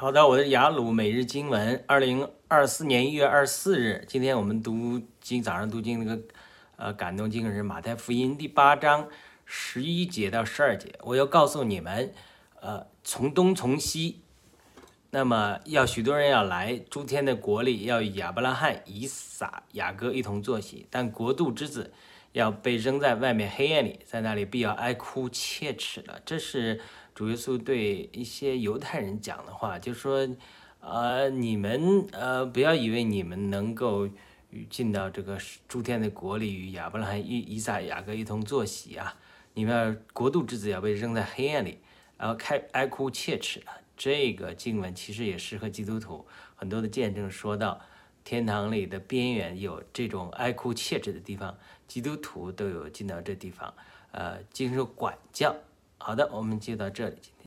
好的，我是雅鲁每日经文，二零二四年一月二十四日，今天我们读经早上读经那个呃感动经文是马太福音第八章十一节到十二节。我要告诉你们，呃，从东从西，那么要许多人要来，诸天的国里要与亚伯拉罕、以撒、雅各一同坐席，但国度之子要被扔在外面黑暗里，在那里必要哀哭切齿的。这是。主耶稣对一些犹太人讲的话，就说：“呃，你们呃，不要以为你们能够与进到这个诸天的国里，与亚伯拉罕、以以撒、雅各一同坐席啊！你们要国度之子要被扔在黑暗里，然后开哀哭切齿的。这个经文其实也适合基督徒，很多的见证说到天堂里的边缘有这种爱哭切齿的地方，基督徒都有进到这地方，呃，经受管教。”好的，我们就到这里。今天。